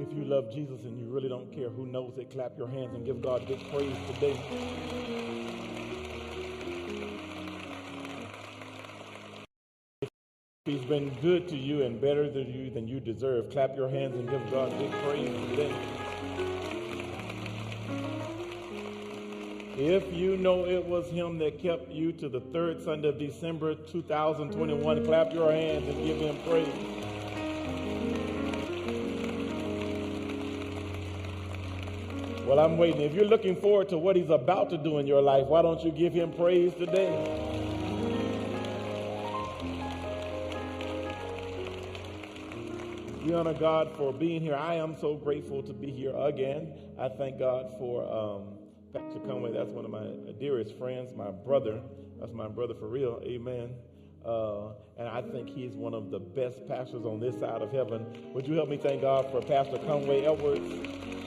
If you love Jesus and you really don't care who knows it, clap your hands and give God big praise today. He's been good to you and better to you than you deserve. Clap your hands and give God big praise today. If you know it was him that kept you to the third Sunday of December 2021, clap your hands and give him praise. Well, I'm waiting. If you're looking forward to what he's about to do in your life, why don't you give him praise today? We honor God for being here. I am so grateful to be here again. I thank God for um, Pastor Conway, that's one of my dearest friends, my brother. That's my brother for real. Amen. Uh, and I think he's one of the best pastors on this side of heaven. Would you help me thank God for Pastor Conway Edwards?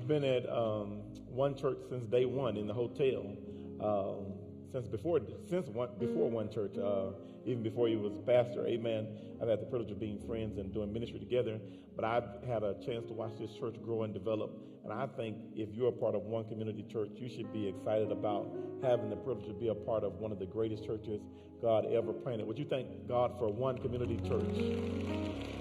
I've been at um, one church since day one in the hotel. Um, since before since one before one church, uh, even before he was pastor. Amen. I've had the privilege of being friends and doing ministry together, but I've had a chance to watch this church grow and develop. And I think if you're a part of one community church, you should be excited about having the privilege to be a part of one of the greatest churches God ever planted. Would you thank God for one community church?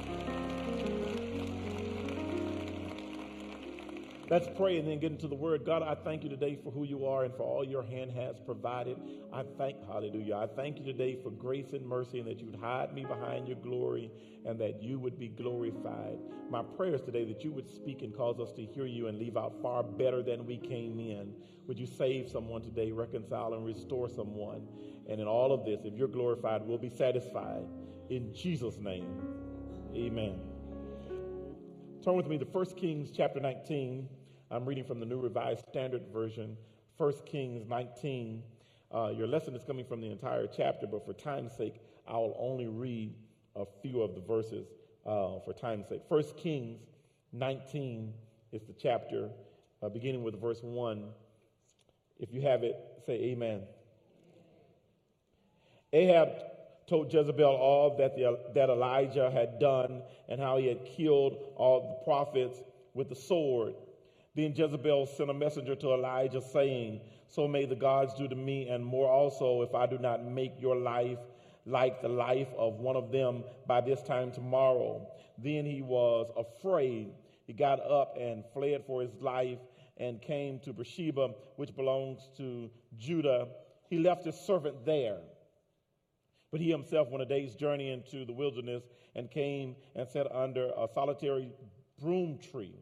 Let's pray and then get into the word. God, I thank you today for who you are and for all your hand has provided. I thank, hallelujah, I thank you today for grace and mercy and that you would hide me behind your glory and that you would be glorified. My prayer is today that you would speak and cause us to hear you and leave out far better than we came in. Would you save someone today, reconcile and restore someone? And in all of this, if you're glorified, we'll be satisfied. In Jesus' name, amen. Turn with me to 1 Kings chapter 19. I'm reading from the New Revised Standard Version, 1 Kings 19. Uh, your lesson is coming from the entire chapter, but for time's sake, I will only read a few of the verses uh, for time's sake. 1 Kings 19 is the chapter, uh, beginning with verse 1. If you have it, say amen. Ahab told Jezebel all that, the, that Elijah had done and how he had killed all the prophets with the sword. Then Jezebel sent a messenger to Elijah, saying, So may the gods do to me, and more also, if I do not make your life like the life of one of them by this time tomorrow. Then he was afraid. He got up and fled for his life and came to Beersheba, which belongs to Judah. He left his servant there. But he himself went a day's journey into the wilderness and came and sat under a solitary broom tree.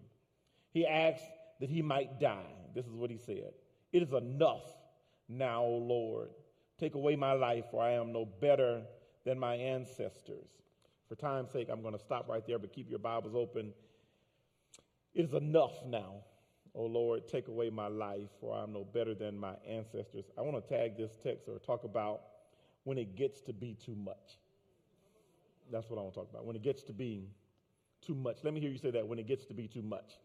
He asked that he might die. This is what he said It is enough now, O Lord. Take away my life, for I am no better than my ancestors. For time's sake, I'm going to stop right there, but keep your Bibles open. It is enough now, O Lord. Take away my life, for I am no better than my ancestors. I want to tag this text or talk about when it gets to be too much. That's what I want to talk about. When it gets to be too much. Let me hear you say that when it gets to be too much.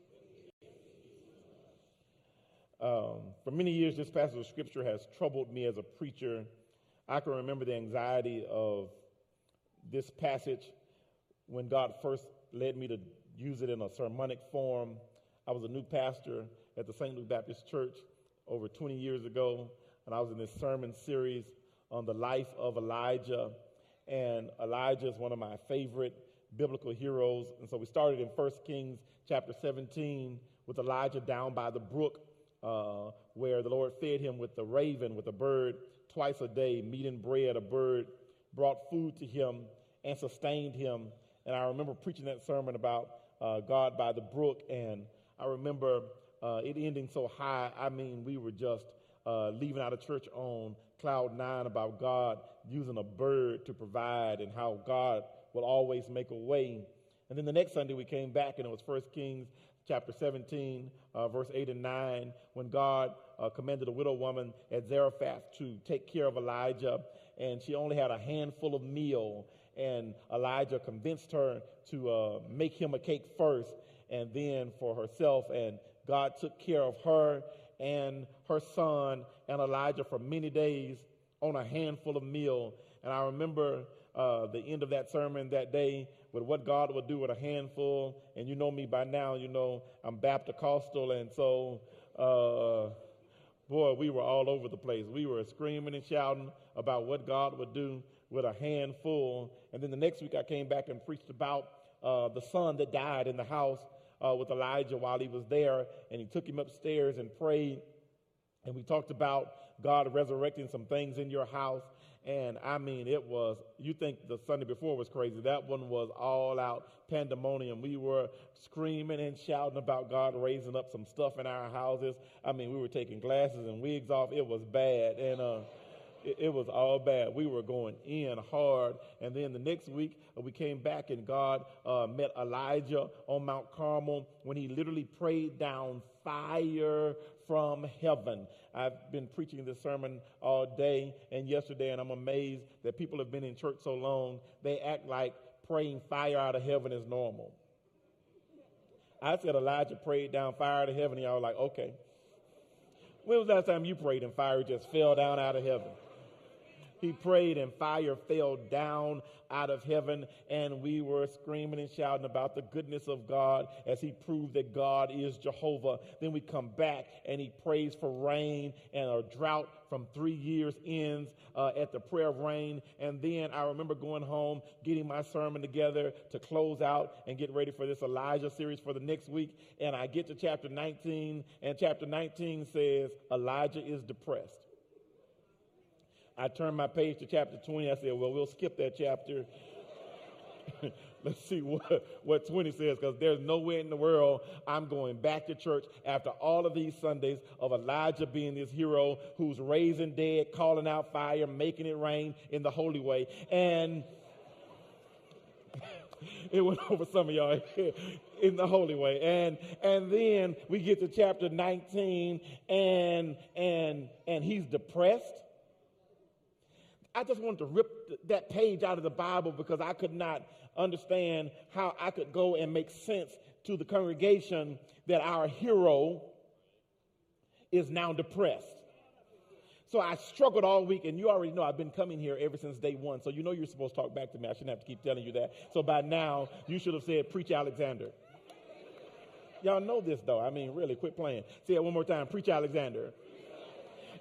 Um, for many years, this passage of scripture has troubled me as a preacher. I can remember the anxiety of this passage when God first led me to use it in a sermonic form. I was a new pastor at the St. Luke Baptist Church over 20 years ago, and I was in this sermon series on the life of Elijah. And Elijah is one of my favorite biblical heroes. And so we started in 1 Kings chapter 17 with Elijah down by the brook uh, where the Lord fed him with the raven, with a bird twice a day, meat and bread. A bird brought food to him and sustained him. And I remember preaching that sermon about uh, God by the brook, and I remember uh, it ending so high. I mean, we were just uh, leaving out of church on cloud nine about God using a bird to provide and how God will always make a way. And then the next Sunday we came back and it was First Kings chapter 17, uh, verse 8 and 9, when God uh, commanded a widow woman at Zarephath to take care of Elijah, and she only had a handful of meal, and Elijah convinced her to uh, make him a cake first, and then for herself, and God took care of her and her son and Elijah for many days on a handful of meal. And I remember uh, the end of that sermon that day with what God would do with a handful. And you know me by now, you know I'm Baptist Costal, and so uh, boy, we were all over the place. We were screaming and shouting about what God would do with a handful. And then the next week, I came back and preached about uh, the son that died in the house uh, with Elijah while he was there, and he took him upstairs and prayed. And we talked about God resurrecting some things in your house. And I mean, it was, you think the Sunday before was crazy. That one was all out pandemonium. We were screaming and shouting about God raising up some stuff in our houses. I mean, we were taking glasses and wigs off. It was bad. And, uh, it, it, was all bad. We were going in hard. And then the next week, uh, we came back and God uh, met Elijah on Mount Carmel when he literally prayed down fire from heaven. I've been preaching this sermon all day and yesterday, and I'm amazed that people have been in church so long, they act like praying fire out of heaven is normal. I said Elijah prayed down fire out of heaven, and y'all were like, okay. When was the last time you prayed and fire just fell down out of heaven? He prayed and fire fell down out of heaven, and we were screaming and shouting about the goodness of God as he proved that God is Jehovah. Then we come back and he prays for rain, and a drought from three years ends uh, at the prayer of rain. And then I remember going home, getting my sermon together to close out and get ready for this Elijah series for the next week. And I get to chapter 19, and chapter 19 says, Elijah is depressed. I turned my page to chapter 20. I said, well, we'll skip that chapter. Let's see what, what 20 says, because there's nowhere in the world I'm going back to church after all of these Sundays of Elijah being this hero who's raising dead, calling out fire, making it rain in the holy way. And it went over some of y'all in the holy way. And and then we get to chapter 19 and and and he's depressed I just wanted to rip that page out of the Bible because I could not understand how I could go and make sense to the congregation that our hero is now depressed. So I struggled all week, and you already know I've been coming here ever since day one. So you know you're supposed to talk back to me. I shouldn't have to keep telling you that. So by now, you should have said, Preach Alexander. Y'all know this, though. I mean, really, quit playing. Say it one more time Preach Alexander.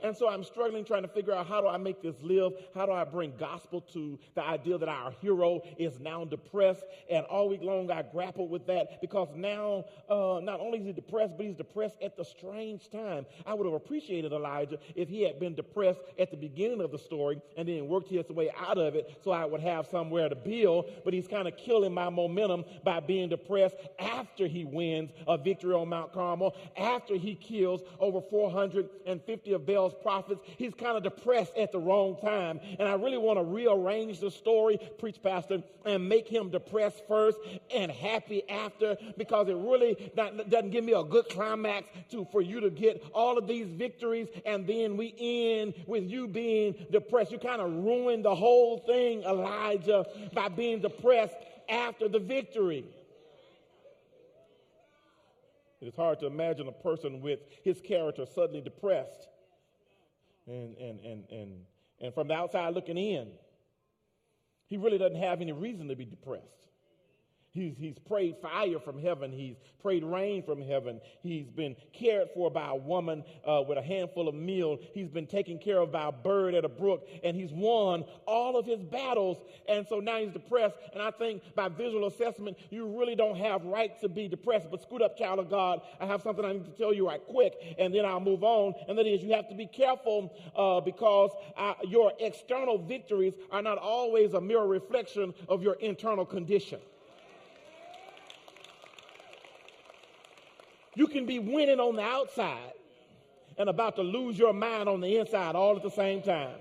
And so I'm struggling trying to figure out how do I make this live? How do I bring gospel to the idea that our hero is now depressed? And all week long I grappled with that because now uh, not only is he depressed, but he's depressed at the strange time. I would have appreciated Elijah if he had been depressed at the beginning of the story and then worked his way out of it so I would have somewhere to build. But he's kind of killing my momentum by being depressed after he wins a victory on Mount Carmel, after he kills over 450 of Baal's prophets. He's kind of depressed at the wrong time. And I really want to rearrange the story, preach pastor, and make him depressed first and happy after because it really not, doesn't give me a good climax to for you to get all of these victories and then we end with you being depressed. You kind of ruined the whole thing, Elijah, by being depressed after the victory. It is hard to imagine a person with his character suddenly depressed and, and, and, and, and from the outside looking in, he really doesn't have any reason to be depressed. He's, he's prayed fire from heaven. He's prayed rain from heaven. He's been cared for by a woman uh, with a handful of meal. He's been taken care of by a bird at a brook, and he's won all of his battles. And so now he's depressed. And I think by visual assessment, you really don't have right to be depressed. But scoot up, child of God. I have something I need to tell you right quick, and then I'll move on. And that is, you have to be careful uh, because uh, your external victories are not always a mirror reflection of your internal condition. You can be winning on the outside and about to lose your mind on the inside all at the same time.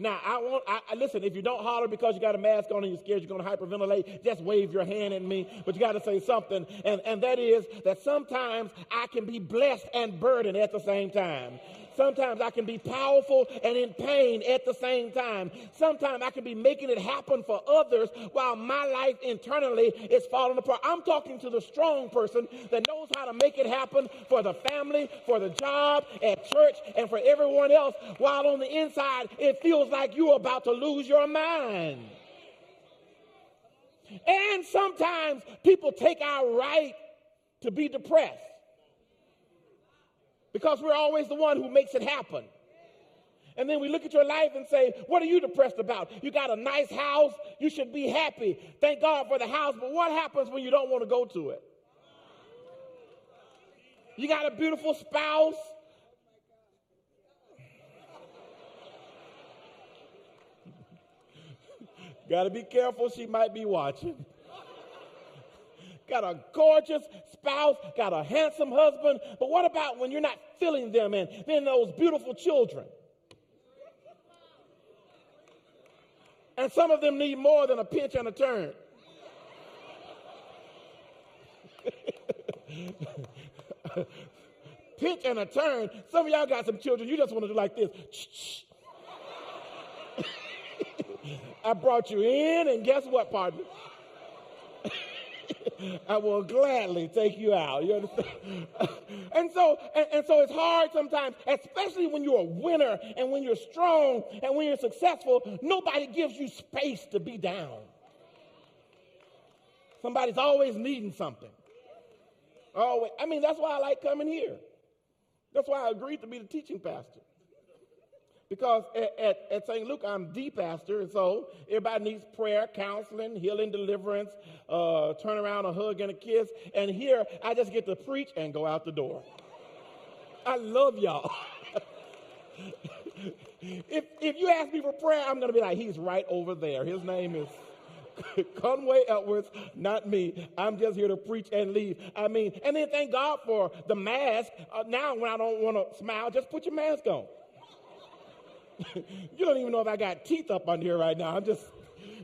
Now, I want, I, listen, if you don't holler because you got a mask on and you're scared you're going to hyperventilate, just wave your hand at me. But you got to say something. And, and that is that sometimes I can be blessed and burdened at the same time. Sometimes I can be powerful and in pain at the same time. Sometimes I can be making it happen for others while my life internally is falling apart. I'm talking to the strong person that knows how to make it happen for the family, for the job, at church, and for everyone else, while on the inside it feels like you're about to lose your mind. And sometimes people take our right to be depressed because we're always the one who makes it happen. And then we look at your life and say, What are you depressed about? You got a nice house, you should be happy. Thank God for the house, but what happens when you don't want to go to it? You got a beautiful spouse. got to be careful, she might be watching got a gorgeous spouse, got a handsome husband, but what about when you're not filling them and then those beautiful children? And some of them need more than a pinch and a turn. pinch and a turn. Some of y'all got some children, you just want to do like this. I brought you in, and guess what, partner? I will gladly take you out. You understand? and so, and, and, so it's hard sometimes, especially when you're a winner and when you're strong and when you're successful, nobody gives you space to be down. Somebody's always needing something. Always. I mean, that's why I like coming here. That's why I agreed to be the teaching pastor because at, at, at, St. Luke, I'm the pastor, and so everybody needs prayer, counseling, healing, deliverance, uh, turn around, a hug, and a kiss. And here, I just get to preach and go out the door. I love y'all. if, if you ask me for prayer, I'm going to be like, he's right over there. His name is Conway Edwards, not me. I'm just here to preach and leave. I mean, and then thank God for the mask. Uh, now, when I don't want to smile, just put your mask on. you don't even know if I got teeth up on here right now. I'm just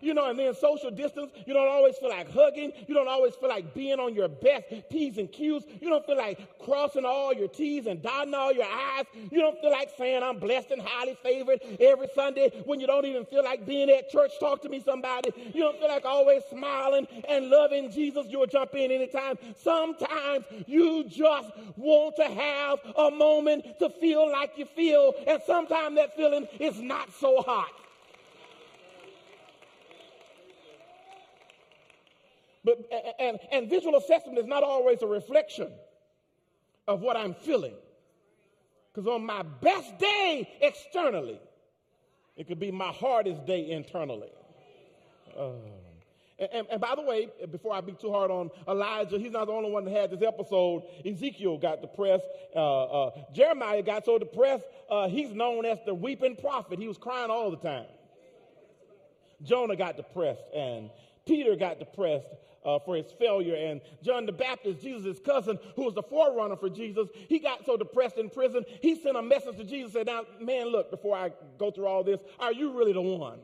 you know, and then social distance, you don't always feel like hugging. You don't always feel like being on your best P's and Q's. You don't feel like crossing all your T's and dotting all your I's. You don't feel like saying, I'm blessed and highly favored every Sunday when you don't even feel like being at church. Talk to me, somebody. You don't feel like always smiling and loving Jesus. You'll jump in anytime. Sometimes you just want to have a moment to feel like you feel, and sometimes that feeling is not so hot. But, and, and visual assessment is not always a reflection of what I'm feeling. Because on my best day externally, it could be my hardest day internally. Uh, and, and, by the way, before I be too hard on Elijah, he's not the only one that had this episode. Ezekiel got depressed. Uh, uh, Jeremiah got so depressed, uh, he's known as the weeping prophet. He was crying all the time. Jonah got depressed, and Peter got depressed uh, for his failure. And John the Baptist, Jesus' cousin, who was the forerunner for Jesus, he got so depressed in prison, he sent a message to Jesus and said, Now, man, look, before I go through all this, are you really the one?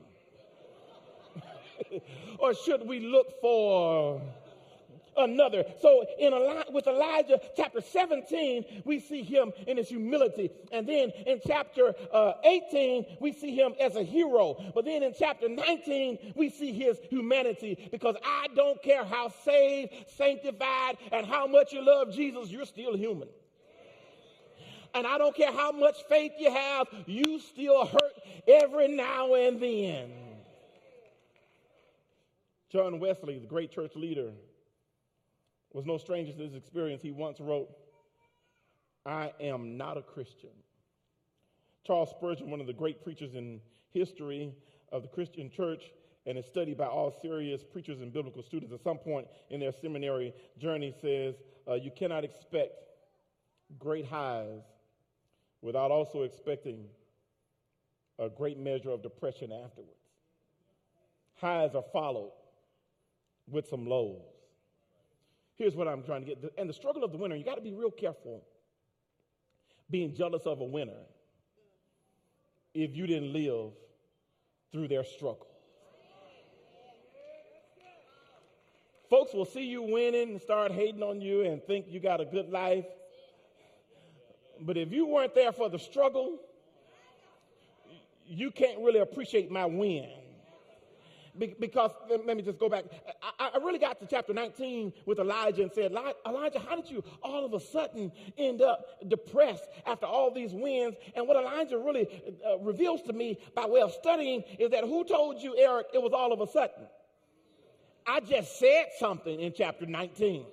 or should we look for another. So in a with Elijah, chapter 17, we see him in his humility. And then in chapter uh, 18, we see him as a hero. But then in chapter 19, we see his humanity because I don't care how saved, sanctified, and how much you love Jesus, you're still human. And I don't care how much faith you have, you still hurt every now and then. John Wesley, the great church leader, was no stranger to this experience. He once wrote, I am not a Christian. Charles Spurgeon, one of the great preachers in history of the Christian church, and is studied by all serious preachers and biblical students at some point in their seminary journey, says, uh, You cannot expect great highs without also expecting a great measure of depression afterwards. Highs are followed with some lows. Here's what I'm trying to get. And the struggle of the winner, you got to be real careful being jealous of a winner if you didn't live through their struggle. Folks will see you winning and start hating on you and think you got a good life. But if you weren't there for the struggle, you can't really appreciate my win because let me just go back. I, I, really got to chapter 19 with Elijah and said, Elijah, how did you all of a sudden end up depressed after all these wins? And what Elijah really uh, reveals to me by way of studying is that who told you, Eric, it was all of a sudden? I just said something in chapter 19.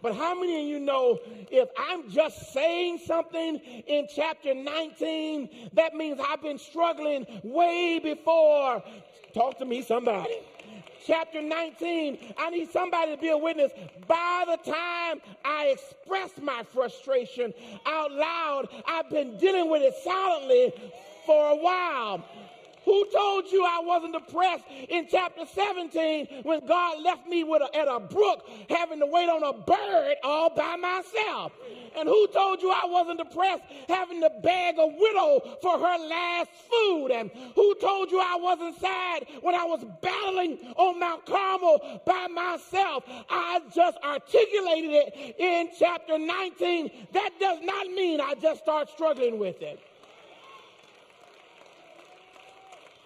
But how many of you know if I'm just saying something in chapter 19, that means I've been struggling way before? Talk to me, somebody. Chapter 19, I need somebody to be a witness. By the time I express my frustration out loud, I've been dealing with it silently for a while. Who told you I wasn't depressed in chapter 17 when God left me a, at a brook having to wait on a bird all by myself? And who told you I wasn't depressed having to beg a widow for her last food? And who told you I wasn't sad when I was battling on Mount Carmel by myself? I just articulated it in chapter 19. That does not mean I just start struggling with it.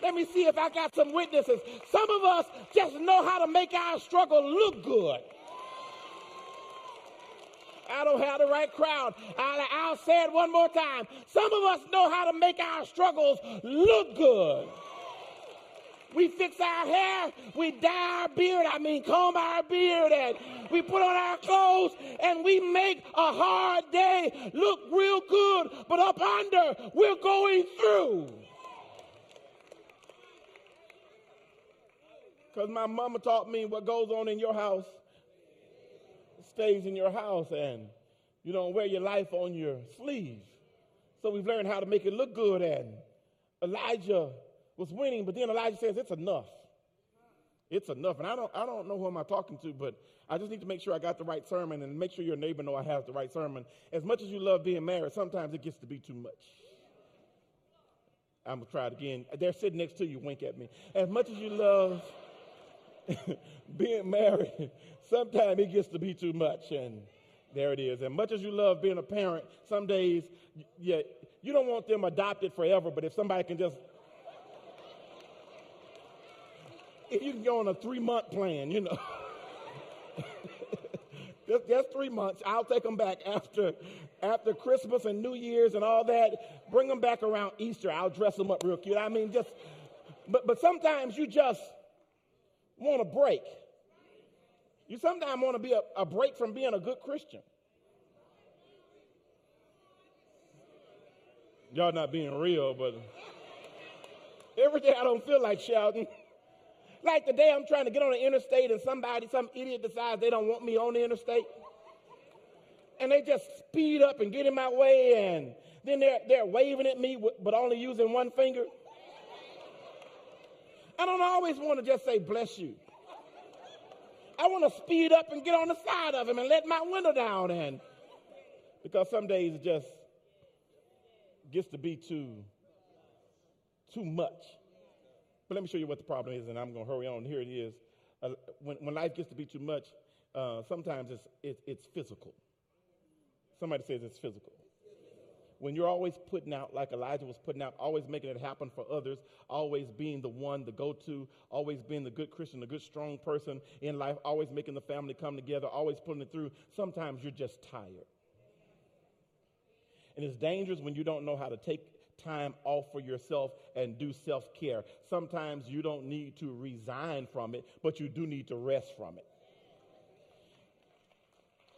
Let me see if I got some witnesses. Some of us just know how to make our struggle look good. I don't have the right crowd. I'll, I'll say it one more time. Some of us know how to make our struggles look good. We fix our hair, we dye our beard, I mean, comb our beard, and we put on our clothes, and we make a hard day look real good, but up under, we're going through. Because my mama taught me what goes on in your house stays in your house, and you don't wear your life on your sleeve. So we've learned how to make it look good. And Elijah was winning, but then Elijah says, It's enough. It's enough. And I don't, I don't know who am I talking to, but I just need to make sure I got the right sermon and make sure your neighbor know I have the right sermon. As much as you love being married, sometimes it gets to be too much. I'm going to try it again. They're sitting next to you, wink at me. As much as you love being married, sometimes it gets to be too much. And there it is. And much as you love being a parent, some days, yeah, you don't want them adopted forever, but if somebody can just, if you can go on a three month plan, you know. just, just three months. I'll take them back after, after Christmas and New Year's and all that. Bring them back around Easter. I'll dress them up real cute. I mean, just, but, but sometimes you just, want a break. You sometimes want to be a, a break from being a good Christian. Y'all not being real, but every day I don't feel like shouting. Like the day I'm trying to get on the interstate and somebody, some idiot decides they don't want me on the interstate. And they just speed up and get in my way and then they're, they're waving at me but only using one finger. I don't always want to just say, bless you. I want to speed up and get on the side of him and let my window down. And because some days it just gets to be too, too much. But let me show you what the problem is, and I'm going to hurry on. Here it is. Uh, when, when life gets to be too much, uh, sometimes it's, it, it's physical. Somebody says it's physical when you're always putting out, like Elijah was putting out, always making it happen for others, always being the one to go to, always being the good Christian, the good, strong person in life, always making the family come together, always putting it through, sometimes you're just tired. And it's dangerous when you don't know how to take time off for yourself and do self care. Sometimes you don't need to resign from it, but you do need to rest from it.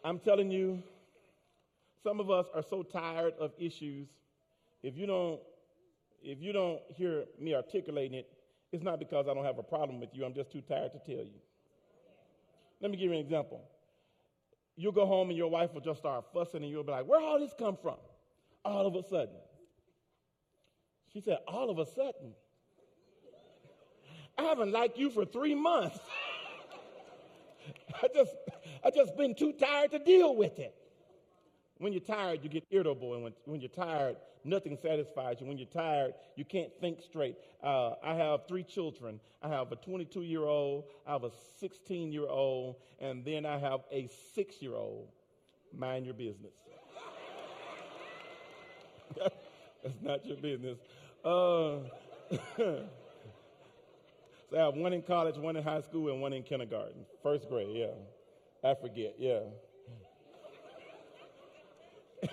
I'm telling you, some of us are so tired of issues. If you don't, if you don't hear me articulating it, it's not because I don't have a problem with you. I'm just too tired to tell you. Let me give you an example. You'll go home and your wife will just start fussing and you'll be like, where all this come from? All of a sudden. She said, all of a sudden. I haven't liked you for three months. I just I just been too tired to deal with it. When you're tired, you get irritable. And when, when you're tired, nothing satisfies you. When you're tired, you can't think straight. Uh, I have three children. I have a 22 year old, I have a 16 year old, and then I have a six year old. Mind your business. That's not your business. Uh, so I have one in college, one in high school, and one in kindergarten. First grade, yeah. I forget, yeah.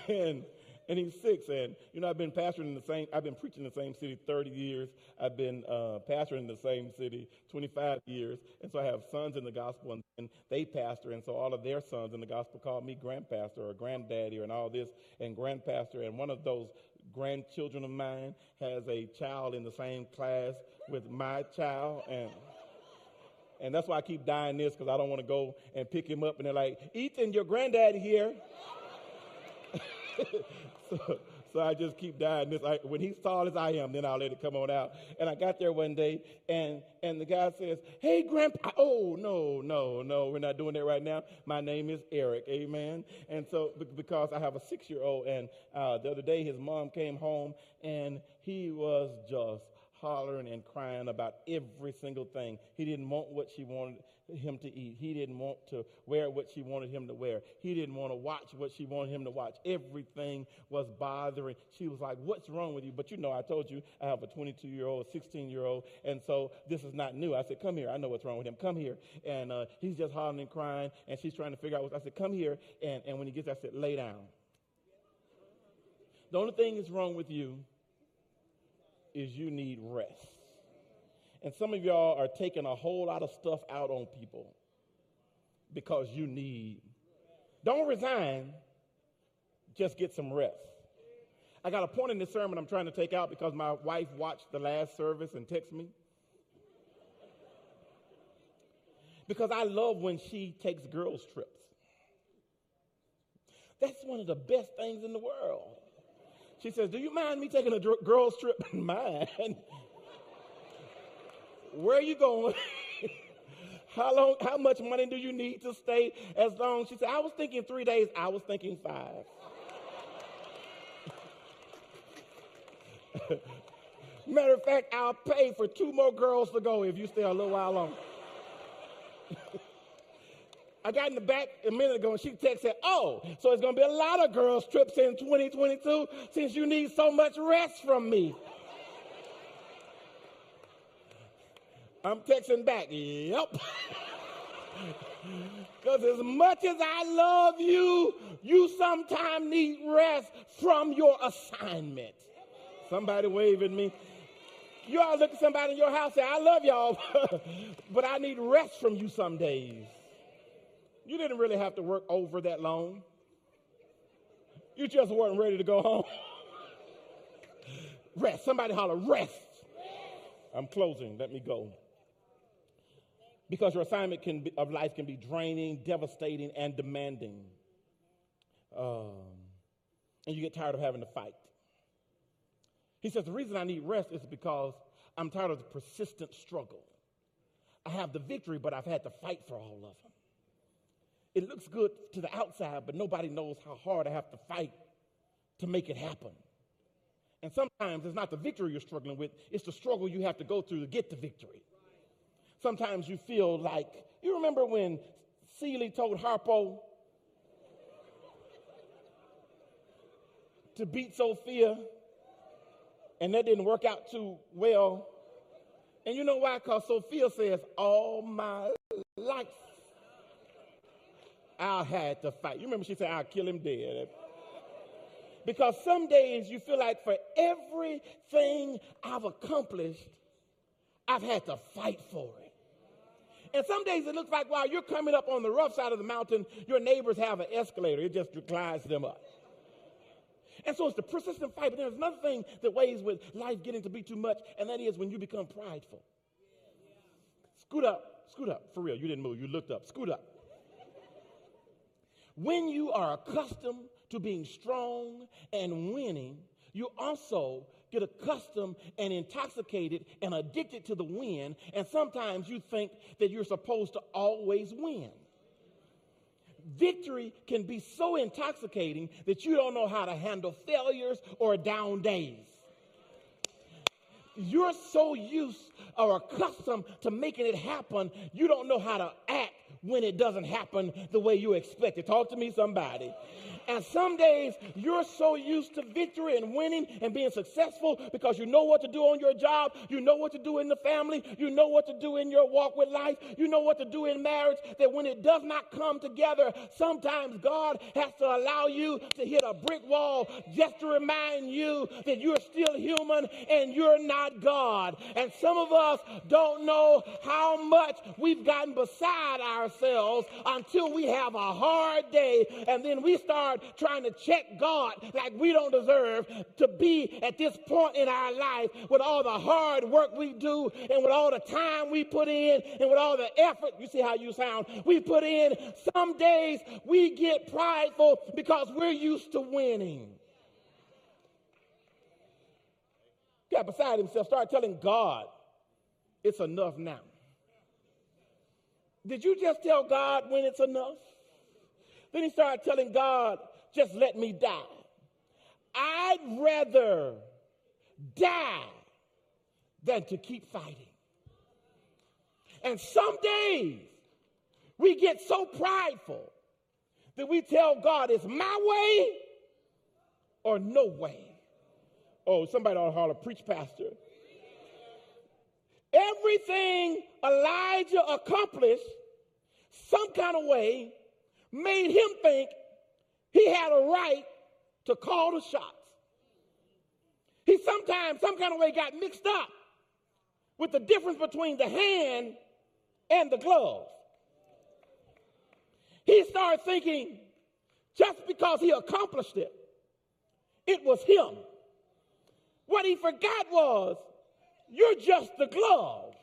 And and he's six. And you know, I've been pastoring in the same. I've been preaching in the same city 30 years. I've been uh, pastoring in the same city 25 years, and so I have sons in the gospel, and, and they pastor, and so all of their sons in the gospel call me grandpastor or granddaddy or and all this, and grandpastor. And one of those grandchildren of mine has a child in the same class with my child, and and that's why I keep dyeing this because I don't want to go and pick him up and they're like, Ethan, your granddaddy here. so, so I just keep dyeing this. I, when he's tall as I am, then I'll let it come on out. And I got there one day, and and the guy says, "Hey, Grandpa." Oh no, no, no, we're not doing that right now. My name is Eric. Amen. And so because I have a six-year-old, and uh, the other day his mom came home, and he was just hollering and crying about every single thing. He didn't want what she wanted him to eat. He didn't want to wear what she wanted him to wear. He didn't want to watch what she wanted him to watch. Everything was bothering. She was like, What's wrong with you? But you know, I told you I have a 22 year old, 16 year old, and so this is not new. I said, Come here. I know what's wrong with him. Come here. And uh, he's just hollering and crying, and she's trying to figure out what. I said, Come here. And, and when he gets, there, I said, Lay down. The only thing that's wrong with you is you need rest. And some of y'all are taking a whole lot of stuff out on people because you need. Don't resign, just get some rest. I got a point in this sermon I'm trying to take out because my wife watched the last service and texted me. Because I love when she takes girls' trips. That's one of the best things in the world. She says, Do you mind me taking a dr- girls' trip? Mind. Where are you going? how long, how much money do you need to stay as long? She said, I was thinking three days. I was thinking five. Matter of fact, I'll pay for two more girls to go if you stay a little while longer. I got in the back a minute ago and she texted, Oh, so it's going to be a lot of girls' trips in 2022 since you need so much rest from me. I'm texting back, Yep. Because as much as I love you, you sometimes need rest from your assignment. Somebody wave at me. You all look at somebody in your house and say, I love y'all, but I need rest from you some days. You didn't really have to work over that long. You just weren't ready to go home. rest. Somebody holler, rest. I'm closing. Let me go. Because your assignment be, of life can be draining, devastating, and demanding. Um, and you get tired of having to fight. He says, The reason I need rest is because I'm tired of the persistent struggle. I have the victory, but I've had to fight for all of them. It looks good to the outside, but nobody knows how hard I have to fight to make it happen. And sometimes it's not the victory you're struggling with, it's the struggle you have to go through to get the victory. Sometimes you feel like, you remember when Celie told Harpo to beat Sofia, and that didn't work out too well. And you know why? Because Sofia says, All my life I had to fight. You remember she said, I'll kill him dead. Because some days you feel like for everything I've accomplished, I've had to fight for it. And some days it looks like while you're coming up on the rough side of the mountain, your neighbors have an escalator. It just glides them up. And so it's the persistent fight. But there's another thing that weighs with life getting to be too much, and that is when you become prideful. Scoot up, scoot up. For real, you didn't move. You looked up. Scoot up. When you are accustomed to being strong and winning, you also get accustomed and intoxicated and addicted to the win, and sometimes you think that you're supposed to always win. Victory can be so intoxicating that you don't know how to handle failures or down days. You're so used or accustomed to making it happen, you don't know how to act when it doesn't happen the way you expect it. Talk to me, somebody. And some days you're so used to victory and winning and being successful because you know what to do on your job, you know what to do in the family, you know what to do in your walk with life, you know what to do in marriage. That when it does not come together, sometimes God has to allow you to hit a brick wall just to remind you that you're still human and you're not God. And some of us don't know how much we've gotten beside ourselves until we have a hard day and then we start trying to check God like we don't deserve to be at this point in our life with all the hard work we do and with all the time we put in and with all the effort. You see how you sound? We put in. Some days we get prideful because we're used to winning. Got beside himself, start telling God, it's enough now. Did you just tell God when it's enough? Then he started telling God, just let me die. I'd rather die than to keep fighting. And some days we get so prideful that we tell God it's my way or no way. Oh, somebody ought to holler, preach, pastor. Everything Elijah accomplished, some kind of way, made him think he had a right to call the shots. He sometimes, some kind of way, got mixed up with the difference between the hand and the glove. He started thinking just because he accomplished it, it was him. What he forgot was, you're just the glove.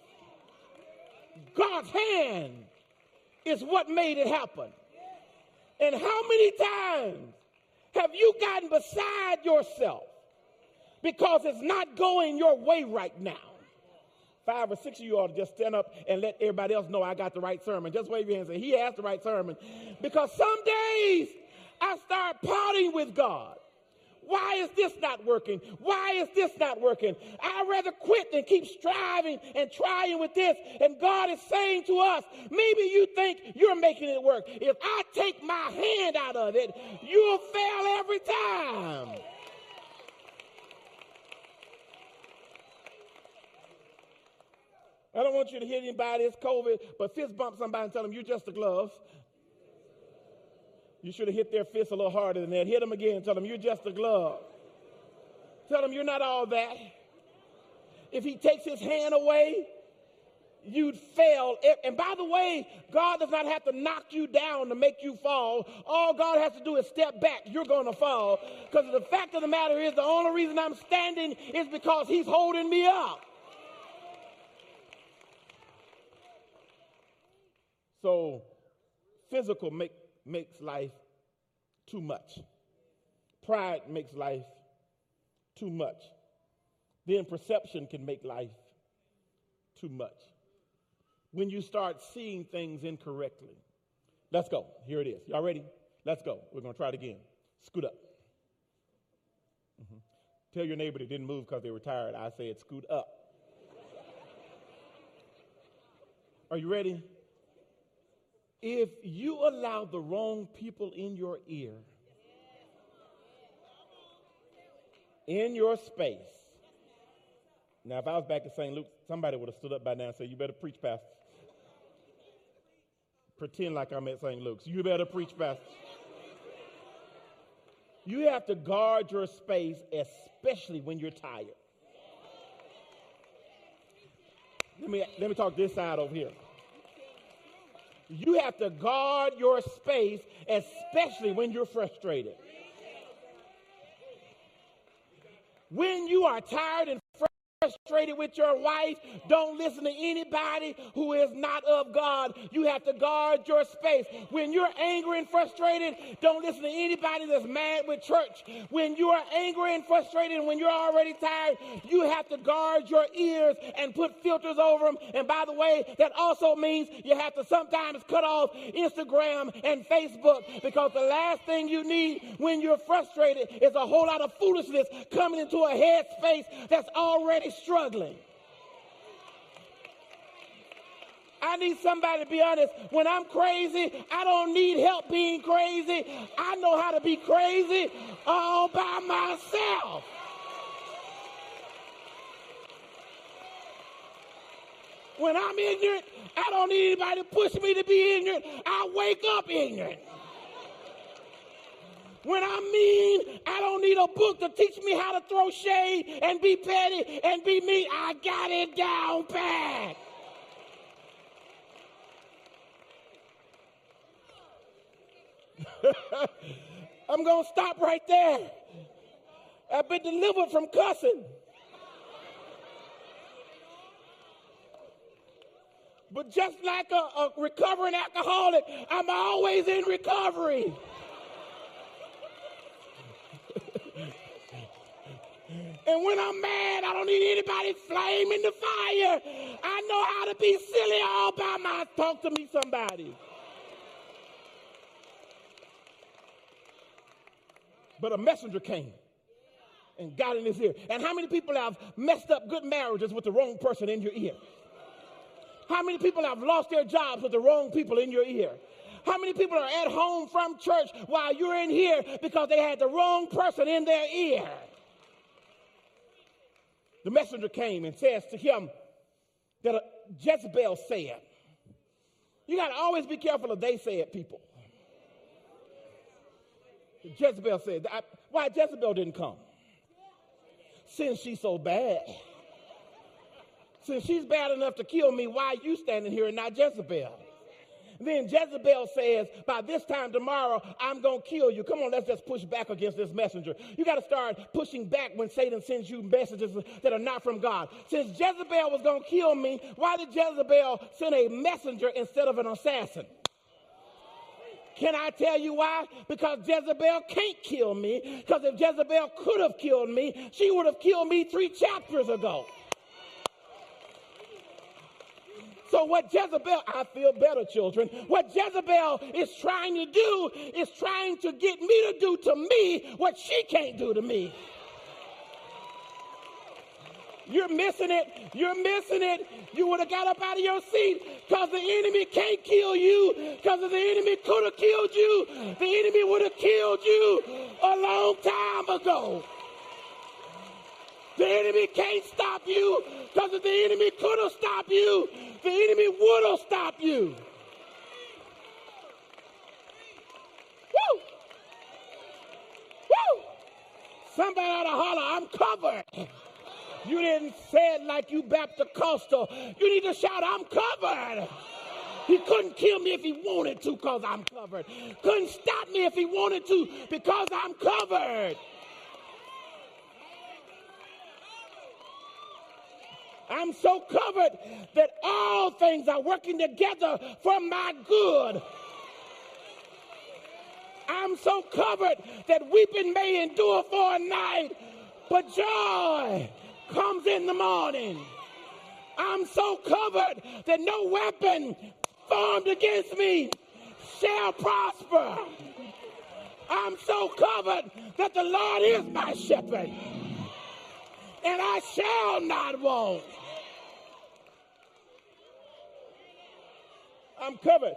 God's hand is what made it happen. And how many times have you gotten beside yourself because it's not going your way right now? Five or six of you ought to just stand up and let everybody else know I got the right sermon. Just wave your hands and say, He has the right sermon. Because some days I start parting with God. Why is this not working? Why is this not working? I'd rather quit than keep striving and trying with this. And God is saying to us, maybe you think you're making it work. If I take my hand out of it, you'll fail every time. I don't want you to hit anybody, it's COVID, but fist bump somebody and tell them you're just a glove. You should have hit their fist a little harder than that. Hit them again. Tell them you're just a glove. Tell them you're not all that. If he takes his hand away, you'd fail. And by the way, God does not have to knock you down to make you fall. All God has to do is step back. You're going to fall. Because the fact of the matter is, the only reason I'm standing is because he's holding me up. So, physical make makes life too much. Pride makes life too much. Then perception can make life too much. When you start seeing things incorrectly. Let's go. Here it is. Y'all ready? Let's go. We're going to try it again. Scoot up. Mm-hmm. Tell your neighbor they didn't move because they were tired. I said, scoot up. Are you ready? If you allow the wrong people in your ear, in your space. Now, if I was back in St. Luke, somebody would have stood up by now and said, You better preach, Pastor. Pretend like I'm at St. Luke's. You better preach, Pastor. You have to guard your space, especially when you're tired. Let me, let me talk this side over here. You have to guard your space, especially when you're frustrated. When you are tired and frustrated with your wife, don't listen to anybody who is not of God. You have to guard your space. When you're angry and frustrated, don't listen to anybody that's mad with church. When you are angry and frustrated, when you're already tired, you have to guard your ears and put filters over them. And by the way, that also means you have to sometimes cut off Instagram and Facebook because the last thing you need when you're frustrated is a whole lot of foolishness coming into a headspace that's already struggling. I need somebody to be honest. When I'm crazy, I don't need help being crazy. I know how to be crazy all by myself. When I'm ignorant, I don't need anybody to push me to be ignorant. I wake up ignorant. When I'm mean, I don't need a book to teach me how to throw shade and be petty and be mean. I got it down pat. I'm going to stop right there. I've been delivered from cussing. But just like a, a recovering alcoholic, I'm always in recovery. And when I'm mad, I don't need anybody flaming the fire. I know how to be silly all by myself. Talk to me, somebody. But a messenger came and got in his ear. And how many people have messed up good marriages with the wrong person in your ear? How many people have lost their jobs with the wrong people in your ear? How many people are at home from church while you're in here because they had the wrong person in their ear? The messenger came and says to him that uh, Jezebel said, you got to always be careful of they said people. Jezebel said, why Jezebel didn't come? Since she's so bad. Since she's bad enough to kill me, why are you standing here and not Jezebel? Then Jezebel says, By this time tomorrow, I'm going to kill you. Come on, let's just push back against this messenger. You got to start pushing back when Satan sends you messages that are not from God. Since Jezebel was going to kill me, why did Jezebel send a messenger instead of an assassin? Can I tell you why? Because Jezebel can't kill me. Because if Jezebel could have killed me, she would have killed me three chapters ago. So, what Jezebel, I feel better, children. What Jezebel is trying to do is trying to get me to do to me what she can't do to me. You're missing it. You're missing it. You would have got up out of your seat because the enemy can't kill you. Because if the enemy could have killed you, the enemy would have killed you a long time ago. The enemy can't stop you because if the enemy could have stopped you, the enemy would have stopped you. Woo! Woo! Somebody ought to holler, I'm covered. You didn't say it like you Baptist. You need to shout, I'm covered. He couldn't kill me if he wanted to because I'm covered. Couldn't stop me if he wanted to because I'm covered. I'm so covered that all things are working together for my good. I'm so covered that weeping may endure for a night, but joy comes in the morning. I'm so covered that no weapon formed against me shall prosper. I'm so covered that the Lord is my shepherd, and I shall not want. I'm covered.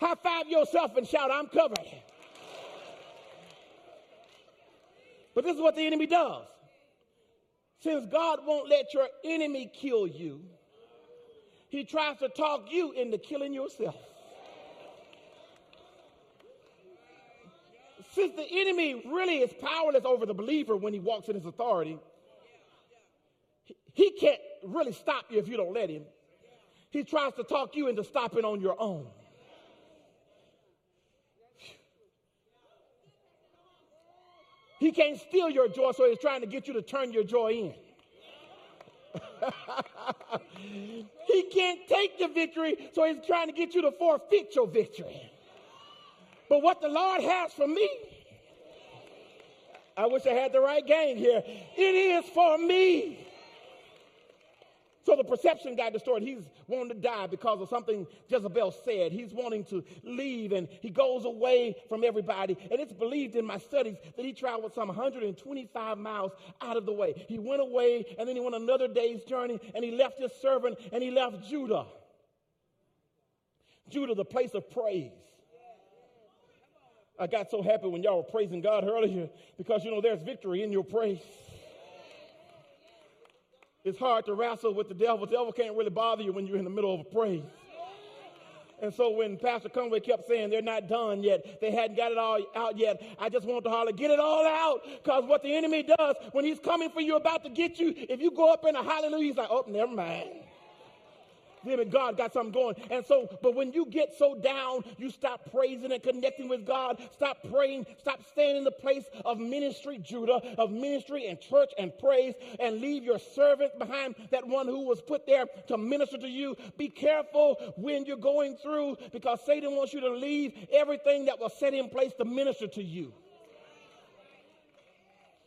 High five yourself and shout, I'm covered. But this is what the enemy does. Since God won't let your enemy kill you, he tries to talk you into killing yourself. Since the enemy really is powerless over the believer when he walks in his authority, he can't really stop you if you don't let him. He tries to talk you into stopping on your own. He can't steal your joy, so he's trying to get you to turn your joy in. he can't take the victory, so he's trying to get you to forfeit your victory. But what the Lord has for me, I wish I had the right game here. It is for me. So the perception got distorted. He's wanting to die because of something Jezebel said. He's wanting to leave and he goes away from everybody. And it's believed in my studies that he traveled some 125 miles out of the way. He went away and then he went another day's journey and he left his servant and he left Judah. Judah, the place of praise. I got so happy when y'all were praising God earlier because you know there's victory in your praise. It's hard to wrestle with the devil. The devil can't really bother you when you're in the middle of a praise. And so when Pastor Conway kept saying they're not done yet, they hadn't got it all out yet, I just want to holler, get it all out. Because what the enemy does when he's coming for you, about to get you, if you go up in a hallelujah, he's like, oh, never mind. Then God got something going. And so, but when you get so down, you stop praising and connecting with God. Stop praying. Stop staying in the place of ministry, Judah, of ministry and church and praise, and leave your servant behind, that one who was put there to minister to you. Be careful when you're going through because Satan wants you to leave everything that was set in place to minister to you.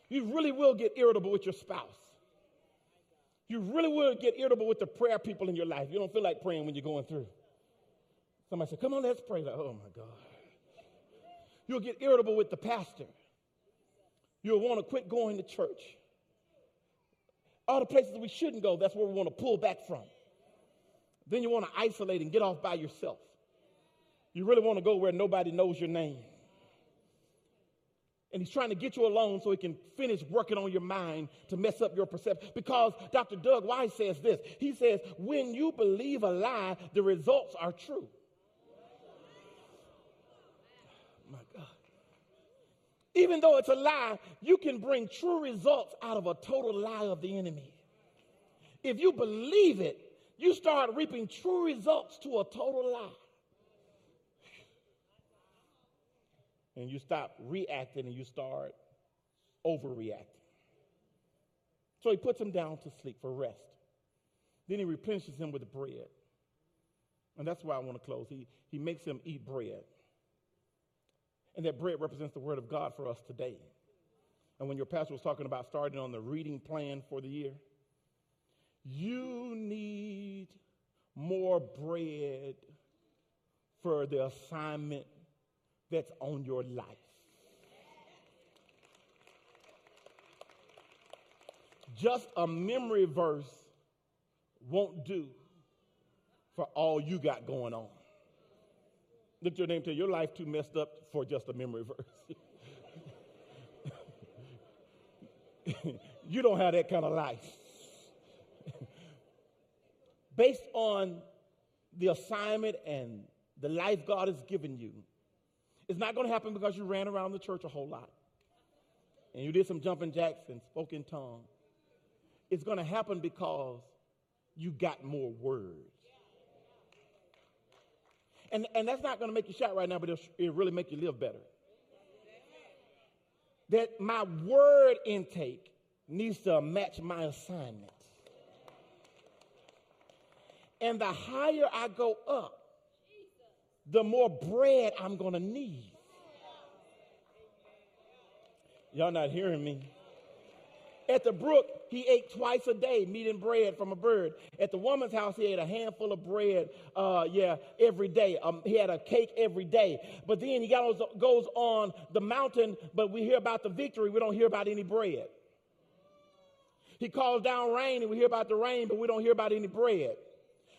You really will get irritable with your spouse. You really will get irritable with the prayer people in your life. You don't feel like praying when you're going through. Somebody said, Come on, let's pray. Like, oh my God. You'll get irritable with the pastor. You'll want to quit going to church. All the places we shouldn't go, that's where we want to pull back from. Then you want to isolate and get off by yourself. You really want to go where nobody knows your name and he's trying to get you alone so he can finish working on your mind to mess up your perception. Because Dr. Doug Weiss says this he says, when you believe a lie, the results are true. My God. Even though it's a lie, you can bring true results out of a total lie of the enemy. If you believe it, you start reaping true results to a total lie. And you stop reacting and you start overreacting. So he puts him down to sleep for rest. Then he replenishes him with bread. And that's why I want to close. He, he makes him eat bread. And that bread represents the word of God for us today. And when your pastor was talking about starting on the reading plan for the year, you need more bread for the assignment that's on your life. Just a memory verse won't do for all you got going on. Look your name, to your life too messed up for just a memory verse. you don't have that kind of life. Based on the assignment and the life God has given you, it's not going to happen because you ran around the church a whole lot and you did some jumping jacks and spoke in tongues. It's going to happen because you got more words. And, and that's not going to make you shout right now, but it'll, it'll really make you live better. That my word intake needs to match my assignment. And the higher I go up, the more bread I'm going to need. Y'all not hearing me? At the brook, he ate twice a day meat and bread from a bird. At the woman's house, he ate a handful of bread, uh, yeah, every day. Um, he had a cake every day. But then he goes, goes on the mountain, but we hear about the victory. We don't hear about any bread. He calls down rain, and we hear about the rain, but we don't hear about any bread.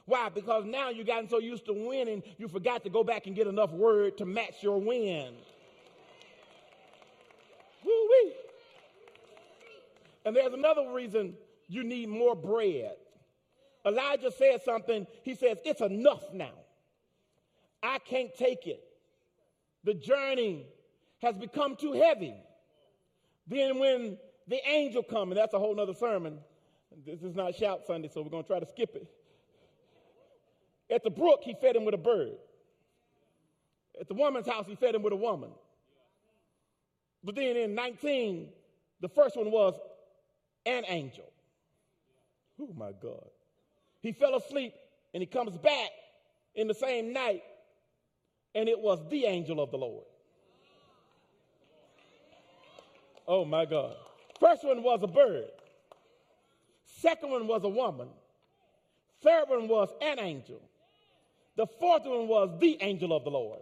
Why? Because now you've gotten so used to winning, you forgot to go back and get enough word to match your win. Woo-wee. And there's another reason you need more bread. Elijah said something. He says, It's enough now. I can't take it. The journey has become too heavy. Then, when the angel comes, and that's a whole nother sermon. This is not Shout Sunday, so we're going to try to skip it. At the brook, he fed him with a bird. At the woman's house, he fed him with a woman. But then in 19, the first one was an angel. Oh my God. He fell asleep and he comes back in the same night, and it was the angel of the Lord. Oh my God. First one was a bird. Second one was a woman. Third one was an angel. The fourth one was the angel of the Lord.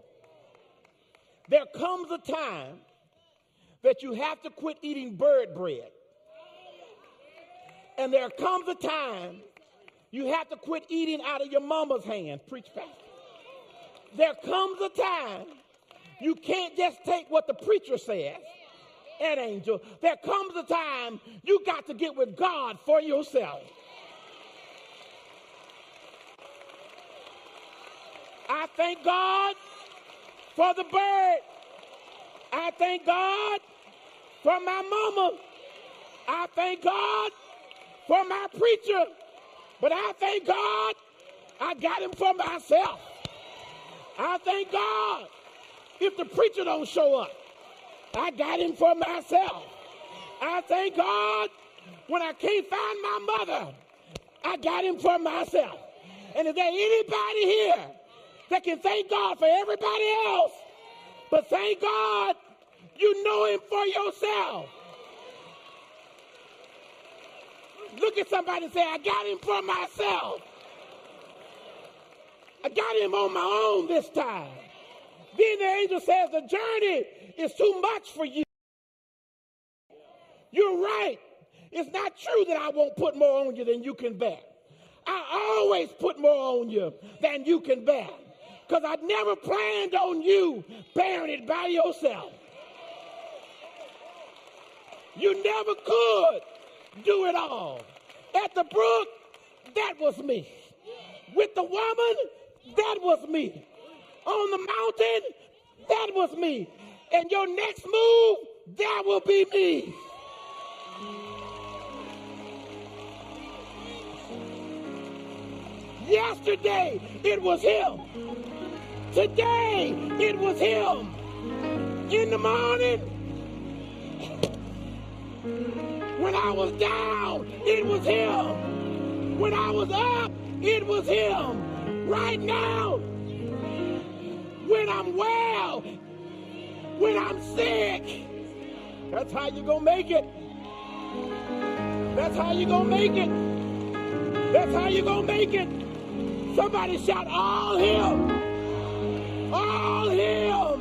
There comes a time that you have to quit eating bird bread. And there comes a time you have to quit eating out of your mama's hand. Preach, Pastor. There comes a time you can't just take what the preacher says and angel. There comes a time you got to get with God for yourself. I thank God for the bird. I thank God for my mama. I thank God for my preacher. But I thank God I got him for myself. I thank God if the preacher don't show up. I got him for myself. I thank God when I can't find my mother. I got him for myself. And if there anybody here that can thank God for everybody else, but thank God you know him for yourself. Look at somebody and say, I got him for myself. I got him on my own this time. Then the angel says, The journey is too much for you. You're right. It's not true that I won't put more on you than you can bear. I always put more on you than you can bear. Because I never planned on you bearing it by yourself. You never could do it all. At the brook, that was me. With the woman, that was me. On the mountain, that was me. And your next move, that will be me. Yesterday, it was him. Today, it was him. In the morning, when I was down, it was him. When I was up, it was him. Right now, when I'm well, when I'm sick, that's how you gonna make it. That's how you gonna make it. That's how you gonna make it. Somebody shout, all him all healed.